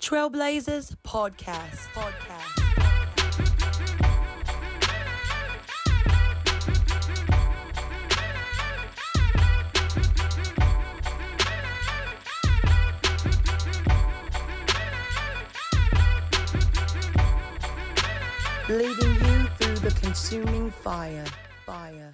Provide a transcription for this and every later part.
Trailblazers Podcast. Podcast. Leading you through the consuming fire. Fire.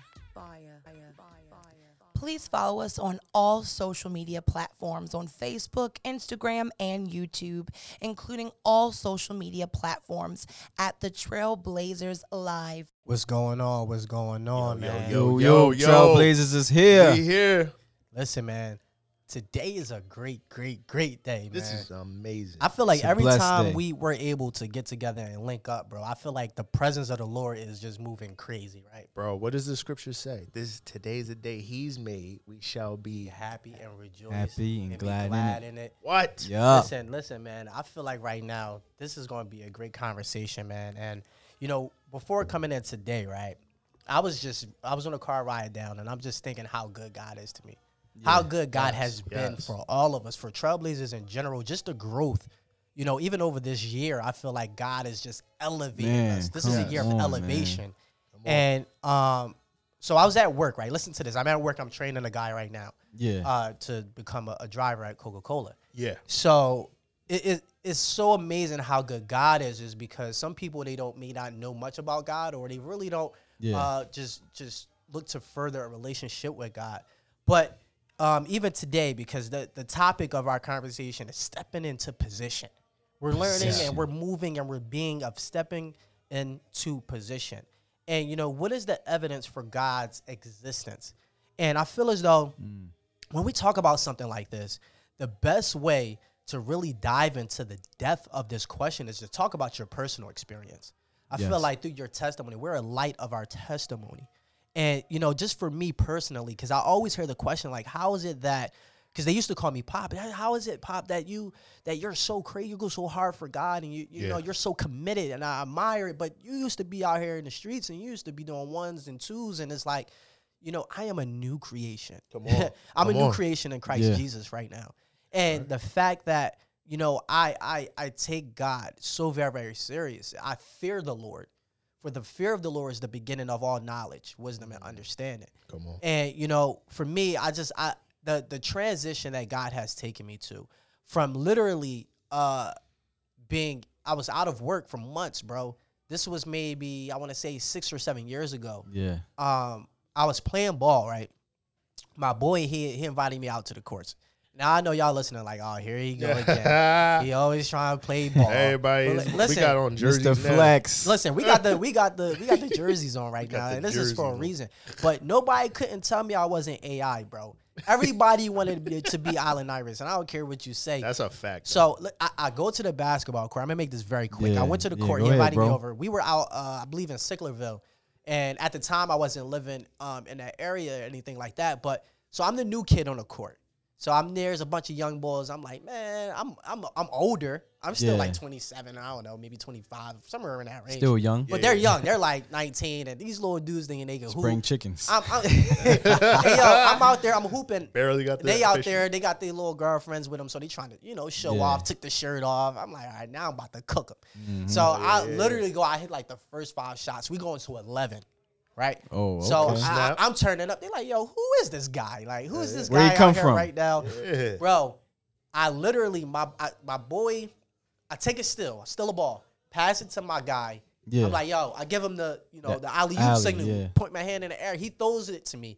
Please follow us on all social media platforms on Facebook, Instagram, and YouTube, including all social media platforms at the Trailblazers Live. What's going on? What's going on, man? yo, Yo, yo, Trailblazers is here. We here. Listen, man. Today is a great, great, great day, man. This is amazing. I feel like It's every time day. we were able to get together and link up, bro, I feel like the presence of the Lord is just moving crazy, right? Bro, what does the scripture say? This today's the day he's made. We shall Be be happy and rejoice. Happy and be glad in glad it. in it. what? Yeah. Listen, listen, man. I feel like right now this is going to be a great conversation, man. And you know, before coming in today, right? I was just I was on a car ride down, and I'm just thinking how good God is to me, how good God has been yes. for all of us, for Trailblazers in general, just the growth. You know, even over this year, I feel like God is just elevating Man, us. This is a year of on, man. elevation, and um, so I was at work, right? Listen to this. I'm at work. I'm training a guy right now Yeah. uh, to become a, a driver at Coca Cola. Yeah. So it, it it's so amazing how good God is, is because some people they don't may not know much about God or they really don't Yeah. uh, just just look to further a relationship with God. But um, even today, because the the topic of our conversation is stepping into position. We're learning Position. and we're moving and we're being of stepping into position. And you know, what is the evidence for God's existence? And I feel as though when we talk about something like this, the best way to really dive into the depth of this question is to talk about your personal experience. I feel like through your testimony, we're a light of our testimony. And, you know, just for me personally, because I always hear the question, like, how is it that, because they used to call me Pop, how is it, Pop, that you, that you're so crazy, you go so hard for God and you, you know, you're so committed and I admire it, but you used to be out here in the streets and you used to be doing ones and twos. And it's like, you know, I am a new creation. Come on. I'm a new on. creation in Christ Yeah. Jesus right now. And the fact that, you know, I, I I take God so very, very serious. I fear the Lord. For the fear of the Lord is the beginning of all knowledge, wisdom, and understanding. Come on. And you know, for me, I just I the the transition that God has taken me to from literally uh being I was out of work for months, bro. This was maybe I want to say 6 or 7 years ago yeah. um, I was playing ball, right? My boy, he he invited me out to the courts. Now I know y'all listening, like, oh, here he go again. he always trying to play ball. Everybody, But li- we listen, got on jerseys Mr. now. Flex. Listen, we got the we got the we got the jerseys on right now, and this is for a jerseys on. reason. But nobody couldn't tell me I wasn't AI, bro. Everybody wanted me to be Allen and I don't care what you say. That's a fact. So I, I go to the basketball court. I'm gonna make this very quick. Yeah, I went to the yeah, court. go He ahead, invited me over. We were out, uh, I believe, in Sicklerville, and at the time I wasn't living um, in that area or anything like that. But so I'm the new kid on the court. So I'm there. there's a bunch of young boys. I'm like, man, I'm I'm I'm older. I'm still Yeah. like 27. I don't know, maybe 25, somewhere in that range. Still young. but they're young. They're like 19, and these little dudes thinking they can Spring hoop. chickens. I'm, I'm, hey yo, I'm out there. I'm hooping. barely got the They out official- there, they got their little girlfriends with them, so they trying to, you know, show Yeah. off. Took the shirt off. I'm like, all right, now I'm about to cook them. Mm-hmm. So I literally go, I hit like the first five shots. We going to eleven, right? Oh, So okay. I, I'm turning up. They're like, yo, who is this guy? Like, who is this Where guy he come out here from? right now, Yeah. bro? I literally, my I, my boy, I take it still, I steal a ball, pass it to my guy. Yeah. I'm like, yo, I give him the, you know, That the alley oop signal. yeah. Point my hand in the air. He throws it to me.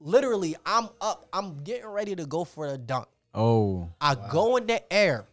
Literally, I'm up. I'm getting ready to go for a dunk. oh. I go in the air,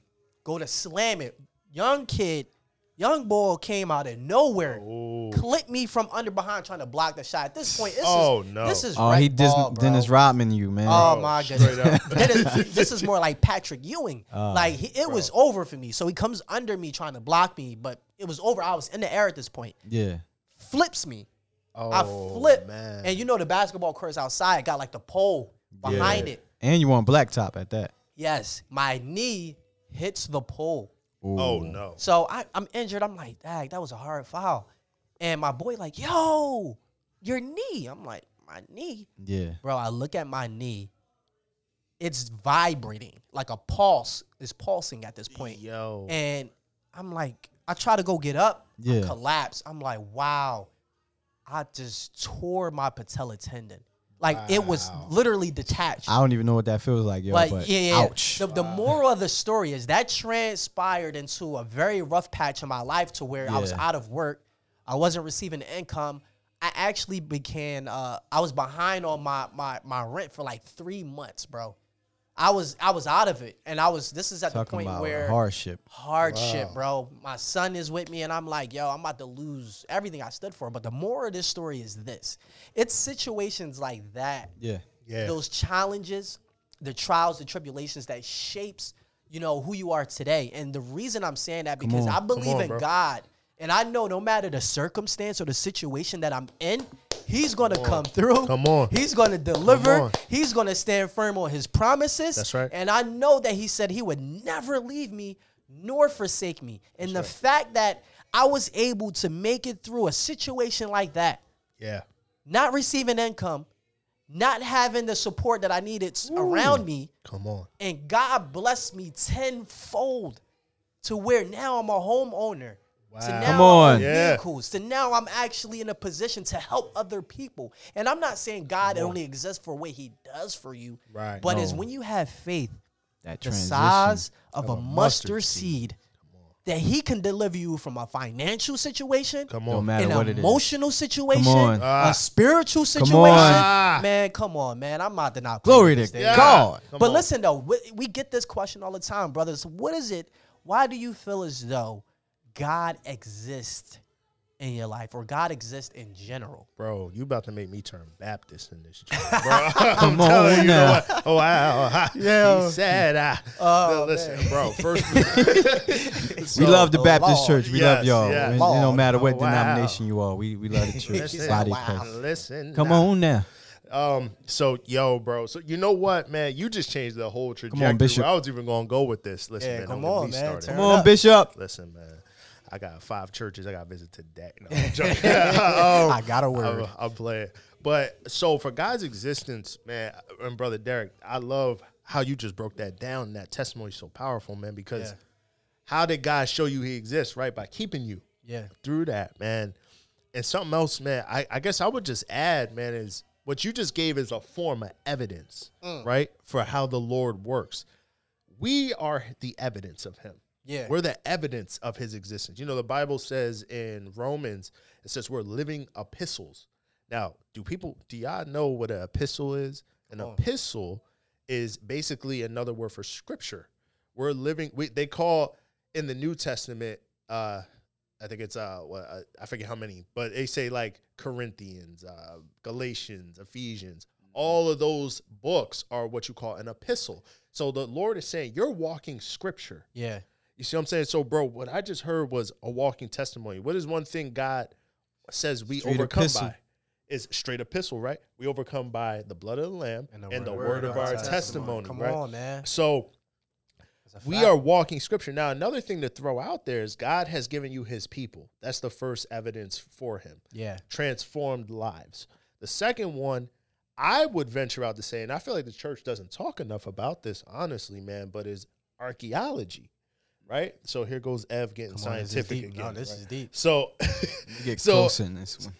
go to slam it. Young kid, young boy came out of nowhere, Ooh. Clipped me from under behind trying to block the shot. At this point, this Oh, is no. this is Oh, rec he dis- ball, bro. Dennis Rodman you, man. Oh Bro, my straight goodness! Dennis- this is more like Patrick Ewing. Oh. like he, it was over for me. So he comes under me trying to block me, but it was over. I was in the air at this point. yeah. Flips me. Oh, I flip, man. and you know the basketball courts outside got like the pole behind Yeah. it. And you want blacktop at that. Yes, my knee hits the pole. Ooh. oh no. So I, I'm injured. I'm like, dang, that was a hard foul. And my boy like, yo, your knee. I'm like, my knee, Yeah. bro. I look at my knee. it's vibrating like a pulse is pulsing at this point. Yo. And I'm like, I try to go get up, I Yeah. collapse. I'm like, wow, I just tore my patella tendon. Like it was literally detached. I don't even know what that feels like, yo. But, But, yeah, yeah. ouch. The, the moral of the story is that transpired into a very rough patch in my life to where I was out of work. I wasn't receiving income. I actually began. Uh, I was behind on my my my rent for like three months, bro. I was I was out of it, and I was. This is at the point about where hardship. hardship, bro. My son is with me, and I'm like, yo, I'm about to lose everything I stood for. But the moral of this story is this: it's situations like that Yeah. Yeah. those challenges, the trials, the tribulations that shapes, you know, who you are today. And the reason I'm saying that because on. I believe on, in bro. God. And I know no matter the circumstance or the situation that I'm in, He's gonna come, through. Come on. He's gonna deliver. He's gonna stand firm on his promises. That's right. And I know that he said he would never leave me nor forsake me. And the fact that I was able to make it through a situation like that, yeah. not receiving income, not having the support that I needed s- around me, Come on. and God blessed me tenfold to where now I'm a homeowner. To Wow. now Come I on. own Yeah. vehicles. To now I'm actually in a position to help other people. And I'm not saying God only exists for what He does for you, Right. but it's when you have faith That the size of, of a a mustard, mustard seed, that He can deliver you from a financial situation, Come No on. matter an what it is. emotional situation, on. Ah. a spiritual situation. Come on. Ah. Man, come on, man. I'm not denying. Glory to Yeah. God. Come But on. listen though, we, we get this question all the time, brothers. What is it? Why do you feel as though God exists in your life, or God exists in general? Bro, you about to make me turn Baptist in this church, bro. I'm Come telling on you, you know now. what? Oh, wow. Yeah. He said, uh, Oh, listen, bro, first. we love the the Baptist Lord. church. We Yes, love y'all. yes. And it don't matter what Oh, wow. denomination you are. We we love the church. Listen, Body wow. Listen. Come now. on now. Um. So, yo, bro. So, you know what, man? You just changed the whole trajectory. Bishop. I was even gonna go with this. Listen, Yeah, man. come on, me man. Come on, up. Bishop. Listen, man. I got five churches I got to visit today. No. Um, I got a word. I'm, I'm playing. But so for God's existence, man, and brother Derek, I love how you just broke that down. That testimony is so powerful, man. Because Yeah. how did God show you He exists? Right by keeping you Yeah. through that, man. And something else, man. I, I guess I would just add, man, is what you just gave is a form of evidence, Mm. right, for how the Lord works. We are the evidence of Him. Yeah. We're the evidence of his existence. You know, the Bible says in Romans, it says we're living epistles. Now, do people, do y'all know what an epistle is? An epistle is basically another word for scripture. We're living, we, they call in the New Testament, uh, I think it's, uh, what, uh, I forget how many, but they say like Corinthians, uh, Galatians, Ephesians. All of those books are what you call an epistle. So the Lord is saying, you're walking scripture. Yeah. You see what I'm saying? So, bro, what I just heard was a walking testimony. What is one thing God says we Straight overcome epistle. by? Is straight epistle, right? We overcome by the blood of the Lamb and the, word, of our testimony, Come right? on, man. So we are walking scripture. Now, another thing to throw out there is God has given you his people. That's the first evidence for him. Yeah. Transformed lives. The second one, I would venture out to say, and I feel like the church doesn't talk enough about this, honestly, man, but is archaeology. Right? So here goes Ev getting Come on, this is scientific deep. again. No, this right? is deep. So You get So- closer in this one.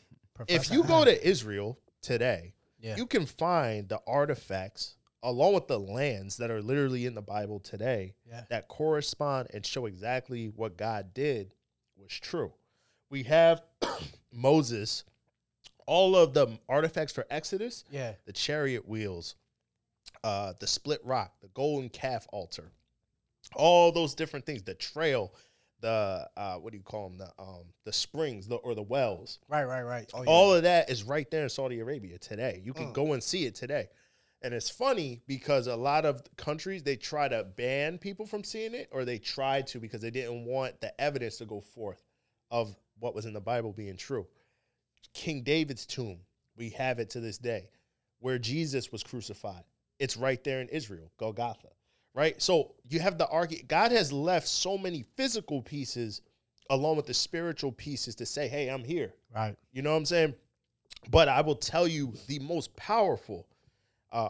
if you go to Israel today, Yeah. you can find the artifacts along with the lands that are literally in the Bible today Yeah. that correspond and show exactly what God did was true. We have Moses, all of the artifacts for Exodus, Yeah. the chariot wheels, uh, the split rock, the golden calf altar, all those different things, the trail, the uh, what do you call them, the um, the springs, the, or the wells. Right, right, right. Oh, yeah. All of that is right there in Saudi Arabia today. You Mm. can go and see it today. And it's funny because a lot of countries they try to ban people from seeing it or they tried to because they didn't want the evidence to go forth of what was in the Bible being true. King David's tomb, we have it to this day, where Jesus was crucified. It's right there in Israel, Golgotha. Right? So you have the argue God has left so many physical pieces along with the spiritual pieces to say, hey, I'm here. right. You know what I'm saying? But I will tell you the most powerful uh,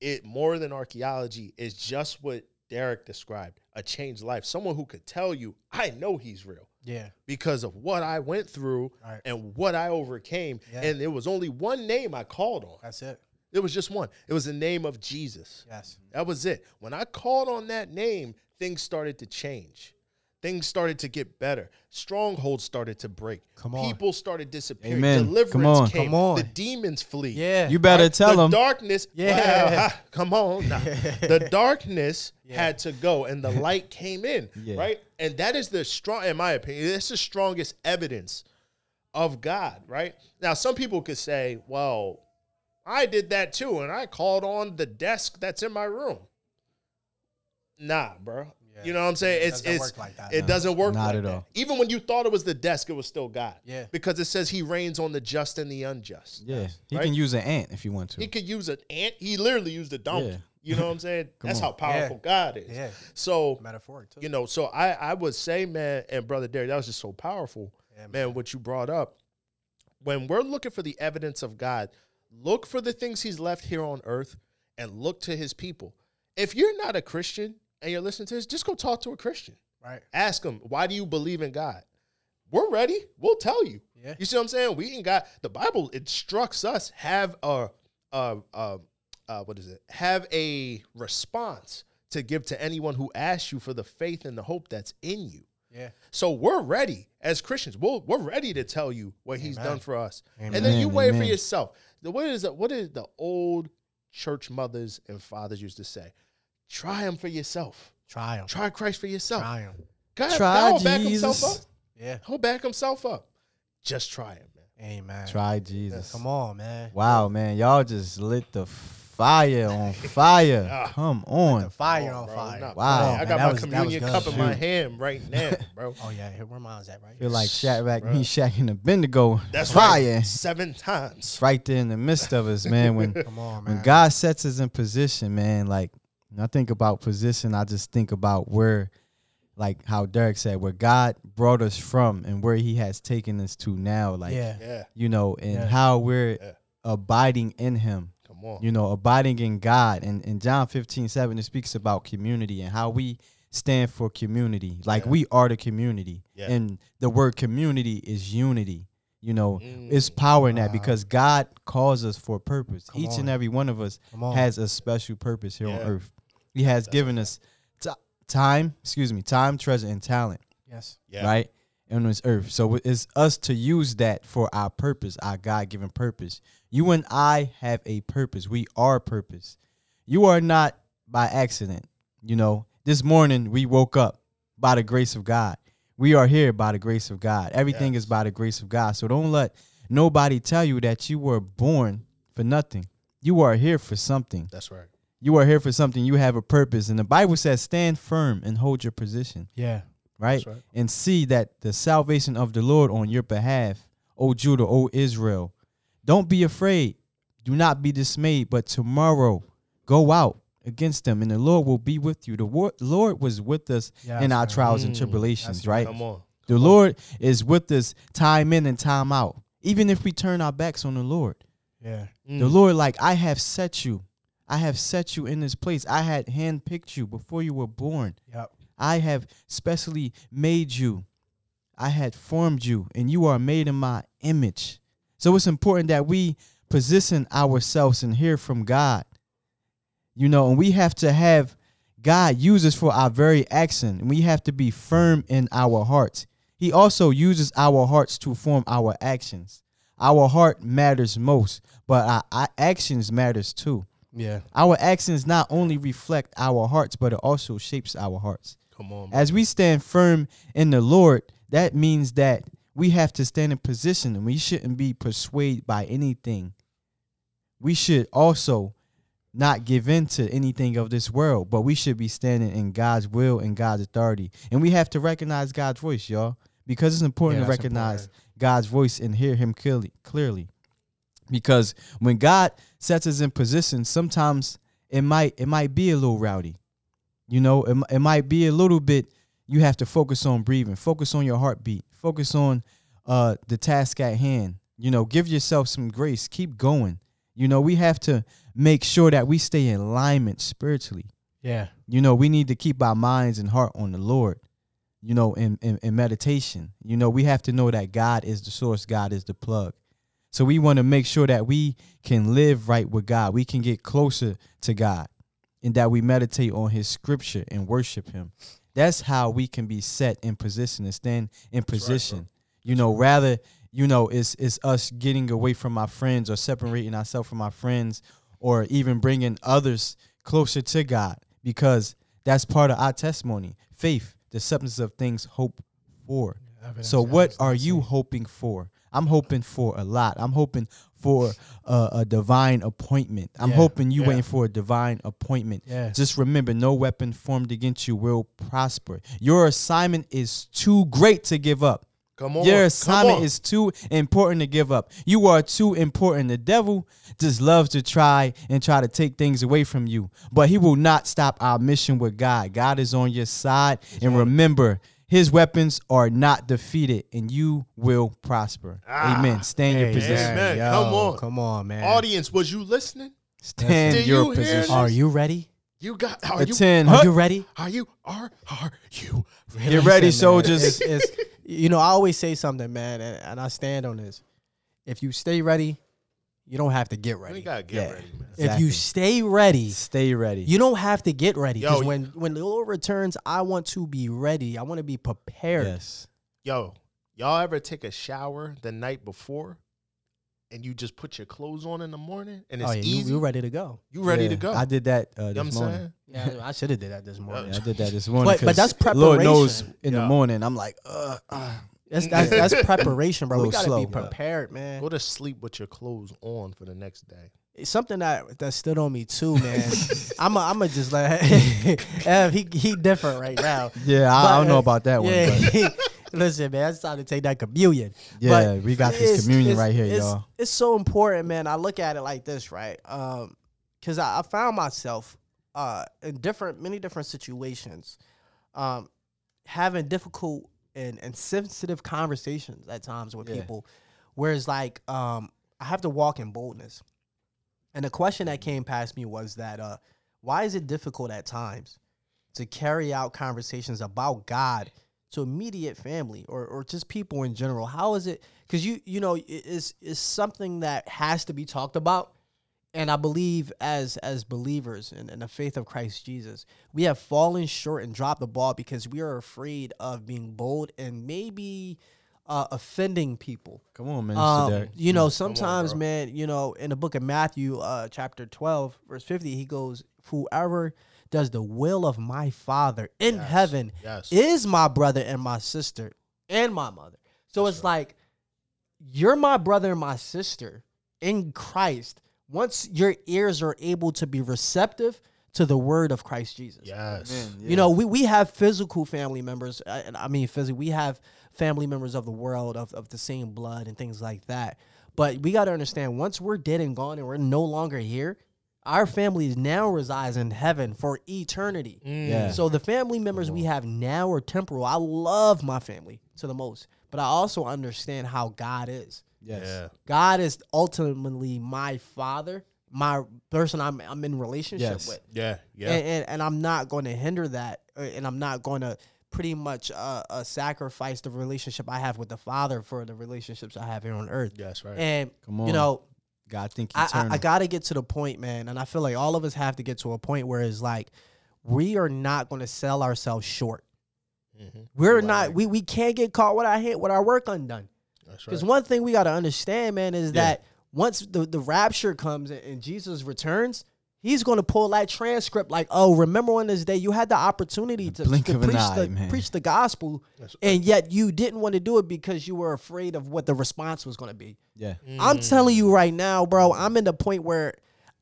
it more than archaeology is just what Derek described a changed life. Someone who could tell you, I know he's real Yeah. because of what I went through Right. and what I overcame. Yeah. And there was only one name I called on. That's it. It was just one. It was the name of Jesus. Yes. That was it. When I called on that name, things started to change. Things started to get better. Strongholds started to break. Come on. People started disappearing. Amen. Deliverance Come on. came. Come on. The demons flee. Yeah. You better Right? tell the them. darkness. Yeah. Wow, ha, come on. now. the darkness had to go, and the light came in. Yeah. Right, and that is the strong, in my opinion, that's the strongest evidence of God. Right now, some people could say, "Well, I did that too, and I called on the desk that's in my room." Nah, bro. Yeah. You know what I'm saying? It It's doesn't it's work like that. it No. doesn't work Not like at that. all. Even when you thought it was the desk, it was still God. Yeah. Because it says He rains on the just and the unjust. Yeah, he can use an ant if you want to. He could use an ant. He literally used a donkey. Yeah. You know what I'm saying? That's on. how powerful Yeah. God is. Yeah. So Metaphoric too. you know, so I I would say, man, and brother Derek, that was just so powerful, Yeah, man. What you brought up. When we're looking for the evidence of God, look for the things He's left here on earth, and look to His people. If you're not a Christian and you're listening to this, just go talk to a Christian. Right. Ask them, why do you believe in God? We're ready. We'll tell you. Yeah. You see what I'm saying? We ain't got the Bible instructs us have a uh uh uh what is it? Have a response to give to anyone who asks you for the faith and the hope that's in you. Yeah. So we're ready as Christians. We'll, we're ready to tell you what He's done for us, and then you wait for yourself. The what is it? What did the old church mothers and fathers used to say? Try Him for yourself. Try 'em. Try Christ for yourself. Try 'em. God, Try God will back himself up. Yeah. He'll back himself up. Just try it, man. Amen. Try Jesus. Come on, man. Wow, man, y'all just lit the fire on fire. Ah. Come The on. fire Come on fire. Nah, Wow. man, I got that my was- communion cup in my hand right now, bro. Oh yeah, here where mine's at, right? Feel like Shit, Shadrach, bro. Meshach, and Abednego. That's fire. right. Seven times. Right there in the midst of us, man. When Come on, man. when God sets us in position, man, like when I think about position, I just think about where, like how Derek said, where God brought us from and where He has taken us to now, like yeah. Yeah, you know, and Yeah. how we're Yeah. abiding in Him. Come on. you know, abiding in God. And in John 15, 7, it speaks about community and how we stand for community. Like Yeah. we are the community. Yeah. And the word community is unity. You know, Mm. it's power in that Wow. because God calls us for a purpose. Come Each and every one of us on. has a special purpose here on earth. He has given us ti- time, excuse me, time, treasure, and talent yes. yeah. right? On this earth. So it's us to use that for our purpose, our God given purpose. You and I have a purpose. We are purpose. You are not by accident. You know, this morning we woke up by the grace of God. We are here by the grace of God. Everything is by the grace of God. So don't let nobody tell you that you were born for nothing. You are here for something. That's right. You are here for something. You have a purpose. And the Bible says, stand firm and hold your position Yeah. right? That's right. And see that the salvation of the Lord on your behalf, O Judah, O Israel. Don't be afraid. Do not be dismayed, but tomorrow go out against them, and the Lord will be with you. The wor- Lord was with us Yes, in our man. trials and Mm, tribulations, that's right? Come on. The Lord is with us time in and time out. Even if we turn our backs on the Lord, Yeah. Mm. the Lord, like, I have set you. I have set you in this place. I had handpicked you before you were born. Yep. I have specially made you. I had formed you, and you are made in my image. So it's important that we position ourselves and hear from God. You know, and we have to have God use us for our very action, and we have to be firm in our hearts. He also uses our hearts to form our actions. Our heart matters most, but our, our actions matters too. Yeah. Our actions not only reflect our hearts, but it also shapes our hearts. Come on. As we stand firm in the Lord, that means that we have to stand in position and we shouldn't be persuaded by anything. We should also not give in to anything of this world, but we should be standing in God's will and God's authority. And we have to recognize God's voice, y'all, because it's important Yeah, to recognize important. God's voice and hear him clearly clearly. Because when God sets us in position, sometimes it might it might be a little rowdy. You know, it, it might be a little bit you have to focus on breathing, focus on your heartbeat, focus on uh the task at hand. You know, give yourself some grace, keep going. You know, we have to make sure that we stay in alignment spiritually. Yeah. You know, we need to keep our minds and heart on the Lord. You know, in, in, in meditation. You know, we have to know that God is the source, God is the plug. So we want to make sure that we can live right with God. We can get closer to God and that we meditate on his scripture and worship him. That's how we can be set in position and stand in position. you know, rather, you know, it's it's us getting away from our friends or separating ourselves from our friends or even bringing others closer to God because that's part of our testimony. Faith, the substance of things hope for. So what are you hoping for? I'm hoping for a lot. I'm hoping for a, a divine appointment. I'm Yeah, hoping you yeah. waiting for a divine appointment. Yeah. Just remember, no weapon formed against you will prosper. Your assignment is too great to give up. Come on. Your assignment on. is too important to give up. You are too important. The devil just loves to try and try to take things away from you, but he will not stop our mission with God. God is on your side. and remember, his weapons are not defeated, and you will prosper. Ah. Amen. Stay in your position. Amen. yo, Come on. Come on, man. Audience, was you listening? Stand Did your you position. this? Are you ready? You got. Are you? Attend. Are you ready? Are you? Are are you? ready? Get ready, soldiers. It's, it's, you know, I always say something, man, and, and I stand on this. If you stay ready, you don't have to get We ready. gotta get Yeah. ready, man. If Exactly. you stay ready, Stay ready. you don't have to get ready. Yo, Because when when the Lord returns, I want to be ready. I want to be prepared. yes. Yo, y'all ever take a shower the night before, and you just put your clothes on in the morning, and it's oh yeah, you, easy? you ready to go? You ready Yeah, to go? I did that uh, You know what this I'm morning. saying? Yeah, I should have did that this morning. Yeah, I did that this morning. But- but 'cause that's Lord knows preparation. in Yeah. the morning I'm like, uh, uh That's that's, that's preparation, bro. We gotta slow, be but- prepared, man. Go to sleep with your clothes on for the next day. It's something that that stood on me too, man. I'm a, I'm a just let Ev, he he different right now. yeah, I, I don't know about that one. Yeah, But listen, man, it's time to take that communion. yeah, But we got this communion right here, it's, y'all. It's so important, man. I look at it like this, right? Um, because I, I found myself uh in different, many different situations, um, having difficult and and sensitive conversations at times with Yeah. people, whereas like um, I have to walk in boldness. And the question that came past me was that uh, why is it difficult at times to carry out conversations about God to immediate family or, or just people in general? How is it? Because you you know it- it's it's something that has to be talked about, and I believe as as believers in, in the faith of Christ Jesus, we have fallen short and dropped the ball because we are afraid of being bold and maybe uh, offending people. Come on, man. Um, you know, sometimes, bro. man, you know, in the book of Matthew, uh, chapter 12, verse 50, he goes, Whoever does the will of my Father in Yes, heaven yes. is my brother and my sister and my mother. So it's like, you're my brother and my sister in Christ once your ears are able to be receptive to the word of Christ Jesus. Yes. You know, we, we have physical family members. uh, and I mean, physically, we have family members of the world of, of the same blood and things like that. But we got to understand once we're dead and gone and we're no longer here, our family now resides in heaven for eternity. Yeah. So the family members we have now are temporal. I love my family to the most, but I also understand how God is. Yes. Yeah. God is ultimately my father, my person I'm, I'm in relationship Yes. with Yeah. Yeah. and, and, and I'm not going to hinder that, uh, and I'm not going to pretty much uh, uh, sacrifice the relationship I have with the Father for the relationships I have here on earth. That's right. And Come on. you know, God think I, I. I got to get to the point, man, and I feel like all of us have to get to a point where it's like we are not going to sell ourselves short. Mhm. We're Right. not. We, we can't get caught with our hand with our work undone. That's Because right. one thing we got to understand, man, is Yeah. that once the, the rapture comes and- and Jesus returns, he's going to pull that transcript like, oh, remember on this day you had the opportunity to, blink to of an preach, eye, the, man. preach the gospel, That's right. and yet you didn't want to do it because you were afraid of what the response was going to be. yeah. I'm telling you mm. right now, bro, mm. I'm in the point where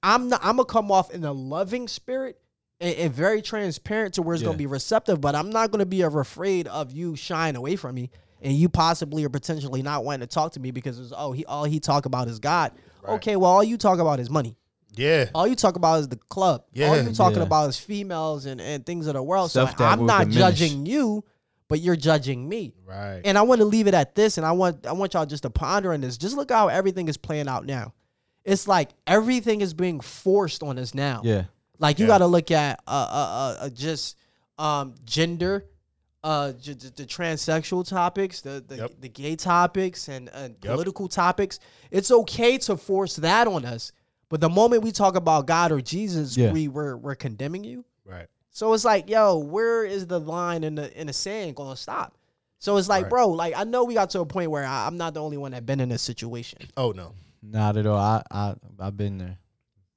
I'm not, I'm going to come off in a loving spirit. And, and very transparent to where it's Yeah. gonna be receptive, but I'm not gonna be ever afraid of you shying away from me and you possibly or potentially not wanting to talk to me because it's oh he all he talk about is God. Okay, well all you talk about is money. Yeah. All you talk about is the club. Yeah. all Yeah. you talking Yeah. about is females and, and things of the world. Stuff so I'm not diminish. judging you, but you're judging me. Right. And I want to leave it at this, and I want I want y'all just to ponder on this. Just look how everything is playing out now. it's like everything is being forced on us now. Yeah. Like you Yeah. got to look at uh, uh, uh, uh, just um, gender, uh, j- j- the transsexual topics, the the, Yep. the gay topics, and, and political topics. It's okay to force that on us, but the moment we talk about God or Jesus, Yeah. we we're, we're condemning you. Right. So it's like, yo, where is the line in the in the sand gonna stop? So it's like, Right. bro, like I know we got to a point where I, I'm not the only one that been in this situation. Oh no. Not at all. I I I've been there.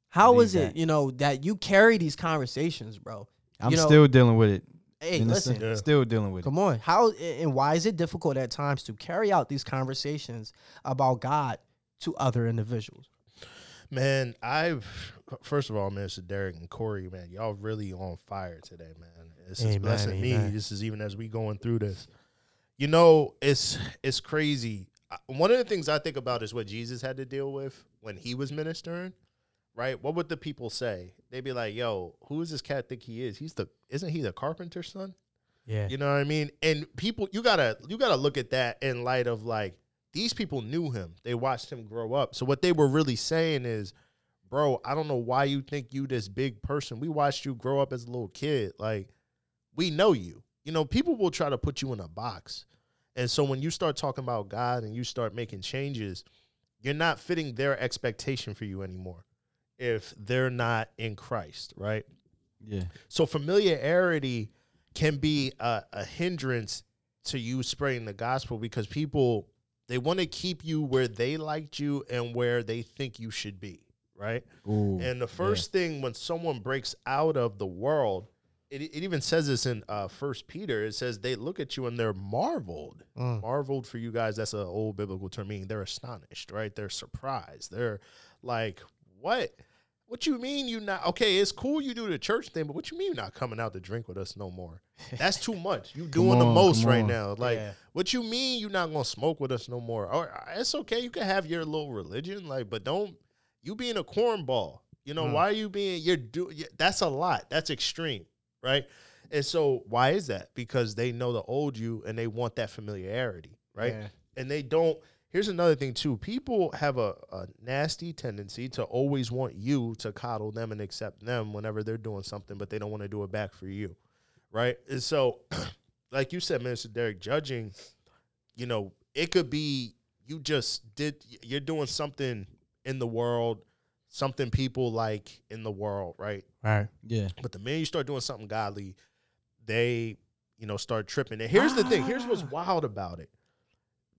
How Believe is it, you know, that you carry these conversations, bro? I'm You know- still dealing with it. Hey, in listen, sen- Yeah. Still dealing with it. Come on. How and why is it difficult at times to carry out these conversations about God to other individuals? Man, I've first of all, Mr. Derek and Corey, man, y'all really on fire today, man. This is Amen, blessing me. This is even as we going through this. You know, it's it's crazy. One of the things I think about is what Jesus had to deal with when he was ministering. Right? What would the people say? They'd be like, "Yo, who is this cat think he is? He's the isn't he the carpenter's son?" Yeah. You know what I mean? And people, you gotta you gotta look at that in light of like these people knew him. They watched him grow up. So what they were really saying is, bro, I don't know why you think you this big person. We watched you grow up as a little kid. Like we know you. You know, people will try to put you in a box. And so when you start talking about God and you start making changes, you're not fitting their expectation for you anymore if they're not in Christ, right? Yeah. So familiarity can be a, a hindrance to you spreading the gospel because people they want to keep you where they liked you and where they think you should be, right? Ooh. And the first thing when someone breaks out of the world, it, it even says this in uh, First Peter. It says they look at you and they're marveled. Mm. Marveled for you guys. That's an old biblical term. Meaning they're astonished, right? They're surprised. They're like, "What? What you mean you not? Okay, it's cool you do the church thing, but what you mean you not coming out to drink with us no more? That's too much. You doing the most right on. now. Like, Yeah. what you mean you not gonna smoke with us no more? Or uh, it's okay. You can have your little religion, like, but don't you being a cornball. You know why are you being? You're do. yeah, That's a lot. That's extreme, right? And so why is that? Because they know the old you and they want that familiarity, right? Yeah. And they don't. Here's another thing too. People have a, a nasty tendency to always want you to coddle them and accept them whenever they're doing something, but they don't want to do it back for you, right? And so, like you said, Minister Derek, judging, you know, it could be you just did. You're doing something in the world, something people like in the world, right? Right. Yeah. But the minute you start doing something godly, they, you know, start tripping. And here's the thing. Here's what's wild about it.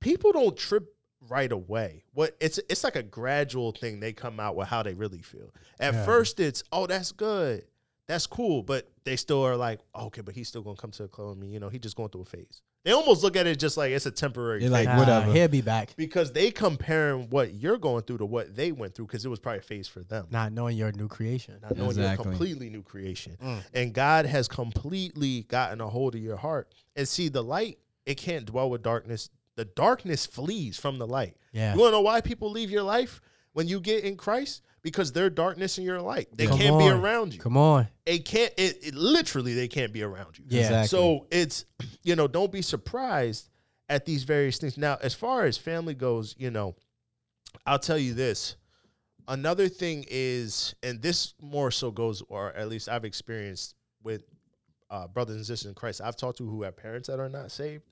People don't trip right away. What it's it's like a gradual thing. They come out with how they really feel. At Yeah. first, it's oh that's good, that's cool, but they still are like okay, but he's still gonna come to the club with me. You know, he just going through a phase. They almost look at it just like it's a temporary. They're phase like, whatever. He'll be back. because they comparing what you're going through to what they went through because it was probably a phase for them. Not knowing you're a new creation. Not knowing you're a completely new creation. Mm. And God has completely gotten a hold of your heart. And see, the light, it can't dwell with darkness. The darkness flees from the light. Yeah. You want to know why people leave your life when you get in Christ? Because they're darkness in your light. They Come can't be around you. Come on. It can't, it, it literally, they can't be around you. Yeah. Exactly. So it's, you know, don't be surprised at these various things. Now, as far as family goes, you know, I'll tell you this. Another thing is, and this more so goes, or at least I've experienced with uh, brothers and sisters in Christ I've talked to who have parents that are not saved.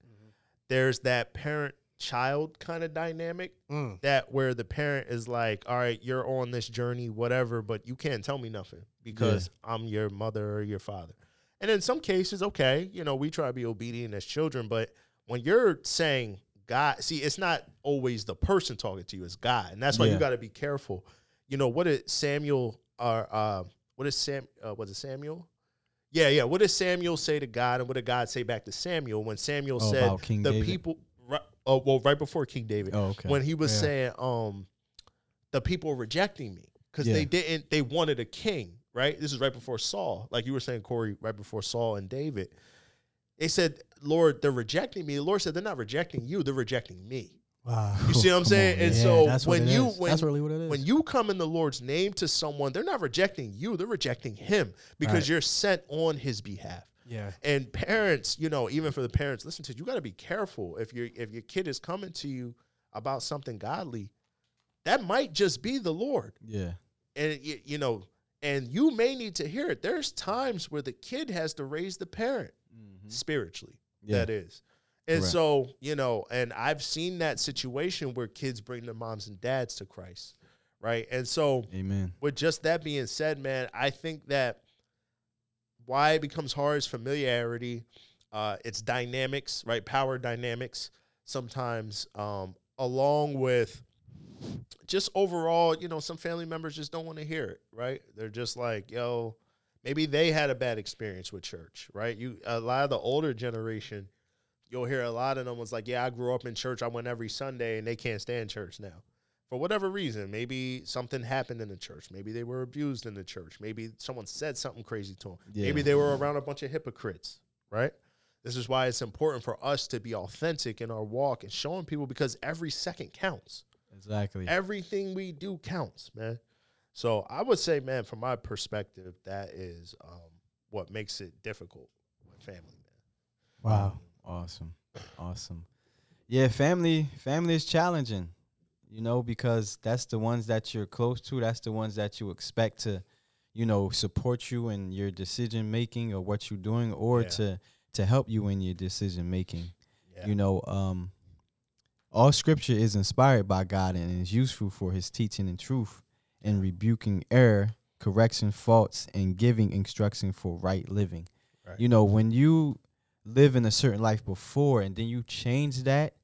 There's that parent child kind of dynamic Mm. that where the parent is like, all right, you're on this journey, whatever, but you can't tell me nothing because I'm your mother or your father. And in some cases, okay, you know, we try to be obedient as children, but when you're saying God, see, it's not always the person talking to you, it's God. And that's why you got to be careful. You know, what did Samuel or uh, what is Sam uh, was it Samuel? Yeah, yeah. What did Samuel say to God, and what did God say back to Samuel when Samuel Oh, said the David? people? Right, oh, well, right before King David Oh, okay. when he was Yeah. saying um the people rejecting me because Yeah. they didn't they wanted a king right this is right before saul like you were saying corey right before saul and david they said lord they're rejecting me the lord said they're not rejecting you they're rejecting me Wow. you see what i'm saying on, and Yeah, so when you is. when that's really what it is. when you come in the lord's name to someone they're not rejecting you they're rejecting him because Right. you're sent on his behalf yeah. and parents, you know, even for the parents, listen to you got to be careful if your if your kid is coming to you about something godly. that might just be the Lord. Yeah. And you, you know, and you may need to hear it. There's times where the kid has to raise the parent mm-hmm. spiritually. Yeah. That is. And Correct. so, you know, and I've seen that situation where kids bring their moms and dads to Christ. Right. And so Amen. with just that being said, man, I think that why it becomes hard is familiarity. Uh, it's dynamics, right? Power dynamics sometimes, um, along with just overall, you know, some family members just don't want to hear it, right? They're just like, yo, maybe they had a bad experience with church, right? You a lot of the older generation, you'll hear a lot of them was like, yeah, I grew up in church, I went every Sunday, and they can't stand church now for whatever reason. Maybe something happened in the church. Maybe they were abused in the church. Maybe someone said something crazy to them. Yeah. Maybe they were around a bunch of hypocrites, right? This is why it's important for us to be authentic in our walk and showing people because every second counts. Exactly. Everything we do counts, man. So I would say, man, from my perspective, that is um, what makes it difficult with family, man. Wow. Awesome. Awesome. Yeah, family family is challenging, you know, because that's the ones that you're close to, that's the ones that you expect to, you know, support you in your decision making or what you're doing or Yeah. to to help you in your decision making. Yeah. You know, um all scripture is inspired by God and is useful for his teaching and truth and rebuking error, correction faults and giving instruction for right living. Right. You know, when you live in a certain life before and then you change that,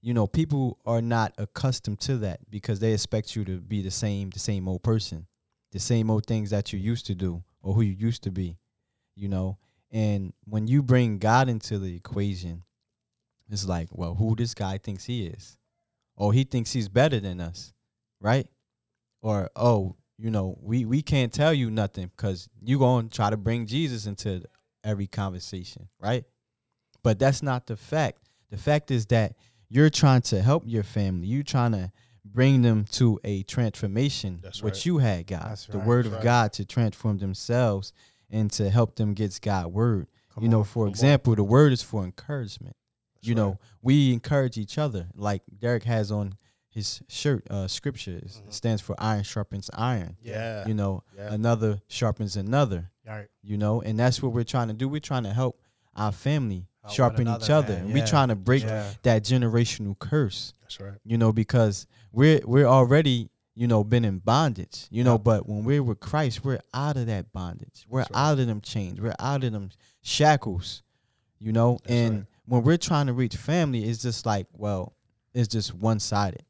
you know, people are not accustomed to that because they expect you to be the same, the same old person, the same old things that you used to do or who you used to be, you know. And when you bring God into the equation, it's like, well, who this guy thinks he is? Oh, he thinks he's better than us, right? Or oh, you know, we we can't tell you nothing because you gonna try to bring Jesus into every conversation, right? But that's not the fact. The fact is that you're trying to help your family. You're trying to bring them to a transformation, That's which right. you had, God, That's the right. word That's of right. God to transform themselves and to help them get God's word. Come you know, on, for come on. example, the word is for encouragement. That's you right. know, we encourage each other. Like Derek has on his shirt, uh, scripture is- Mhm. stands for iron sharpens iron. Yeah. You know, Yeah. another sharpens another All right. you know and that's what we're trying to do we're trying to help our family Help sharpen another, each other and we're trying to break Yeah. that generational curse That's right. you know because we're we're already you know been in bondage you know Yep. but when we're with christ we're out of that bondage we're right. out of them chains we're out of them shackles you know That's and right. when we're trying to reach family it's just like well it's just one-sided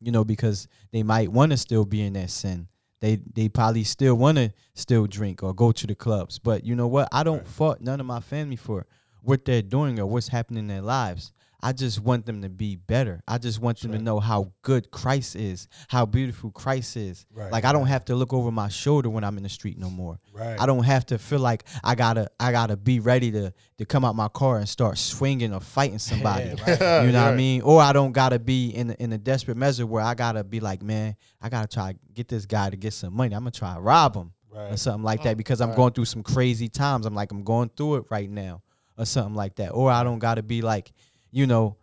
you know because they might want to still be in that sin they they probably still want to still drink or go to the clubs. But you know what? I don't Right. fault none of my family for what they're doing or what's happening in their lives i just want them to be better i just want them right. to know how good christ is how beautiful christ is Right. like i don't have to look over my shoulder when i'm in the street no more Right. I don't have to feel like I gotta I gotta be ready to to come out my car and start swinging or fighting somebody. right. You know what I mean? Or I don't gotta be in in a desperate measure where I gotta be like, man, I gotta try to get this guy to get some money. I'm gonna try to rob him or something like oh, that because I'm going through some crazy times. I'm like I'm going through it right now or something like that. Or I don't gotta be like, you know,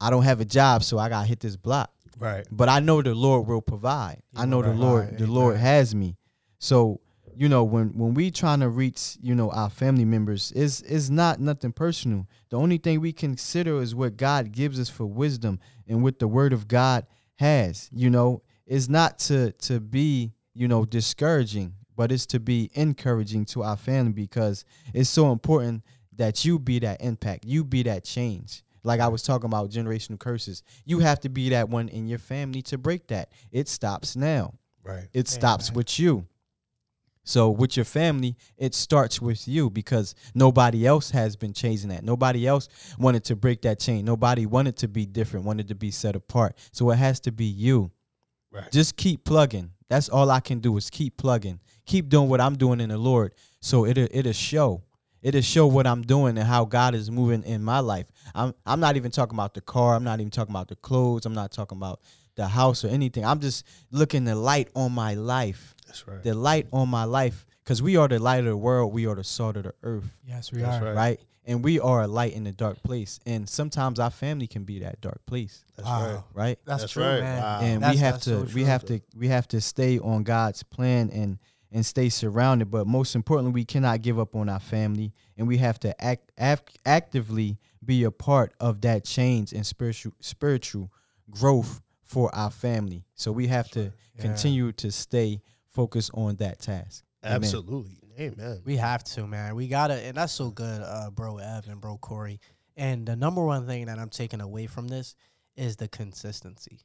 I don't have a job, so I gotta hit this block Right. but I know the Lord will provide. He I know the Lord, the Lord has me. So, you know, when when we trying to reach, you know, our family members, is is not nothing personal. The only thing we consider is what God gives us for wisdom and what the Word of God has. You know, is not to to be, you know, discouraging, but it's to be encouraging to our family because it's so important that you be that impact, you be that change. Like I was talking about generational curses, you have to be that one in your family to break that. It stops now. Right. It stops Amen. with you. So with your family, it starts with you because nobody else has been chasing that. Nobody else wanted to break that chain. Nobody wanted to be different, wanted to be set apart. So it has to be you. Right. Just keep plugging. That's all I can do is keep plugging. Keep doing what I'm doing in the Lord. So it'll it'll show. It'll show what I'm doing and how God is moving in my life. I'm I'm not even talking about the car. I'm not even talking about the clothes. I'm not talking about the house or anything. I'm just looking the light on my life. That's right. The light on my life. Because we are the light of the world. We are the salt of the earth Yes, we That's are. right. right. and we are a light in the dark place. And sometimes our family can be that dark place, That's Wow. right. right? That's, That's true, right. man. Wow. and That's- we have to so we have to we have to stay on God's plan and and stay surrounded. But most importantly, we cannot give up on our family, and we have to act, act actively be a part of that change and spiritual spiritual growth for our family. So we have to Yeah. continue to stay focused on that task. Amen. Absolutely. Amen. We have to, man. We gotta, and that's so good, uh, bro, Ev and bro, Corey. And the number one thing that I'm taking away from this is the consistency,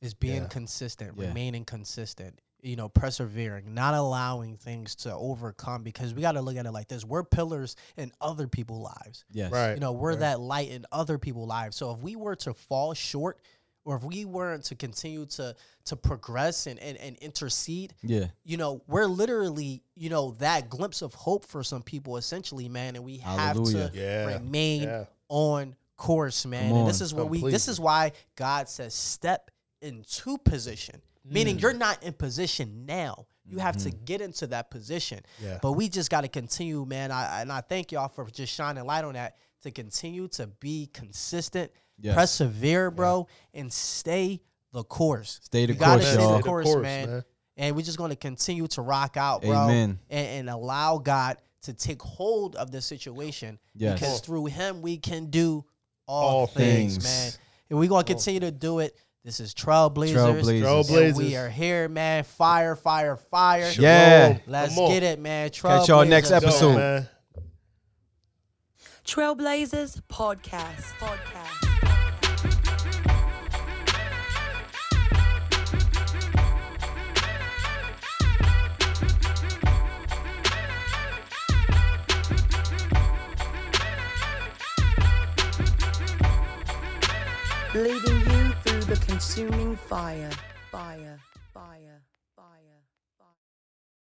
is being Yeah. consistent, Yeah. remaining consistent. You know, persevering, not allowing things to overcome. Because we got to look at it like this: we're pillars in other people's lives. Yes. Right. You know, we're right. that light in other people's lives. So if we were to fall short, or if we weren't to continue to to progress and, and, and intercede, Yeah. you know, we're literally, you know, that glimpse of hope for some people, essentially, man. And we have to Yeah. remain Yeah. on course, man. Come And this is what we. This is why God says step into position, meaning Mm. you're not in position now. You have to Mm-hmm. get into that position. Yeah. But we just got to continue, man. I, and I thank y'all for just shining light on that to continue to be consistent, Yes. persevere, bro, and stay the course. Stay the You gotta course, stay y'all. the course, man. And we're just going to continue to rock out, bro, Amen. And, and allow God to take hold of the situation Yes. because through Him we can do all, All things, things. man. And we're going to continue to do it. This is Trailblazers. Trailblazers. Trailblazers. And we are here, man. Fire, fire, fire. Shalom. Yeah. Let's get it, man. Catch y'all next Trailblazers. Episode. man. Trailblazers Podcast. Podcast. Leading you through the consuming fire. Fire. Fire.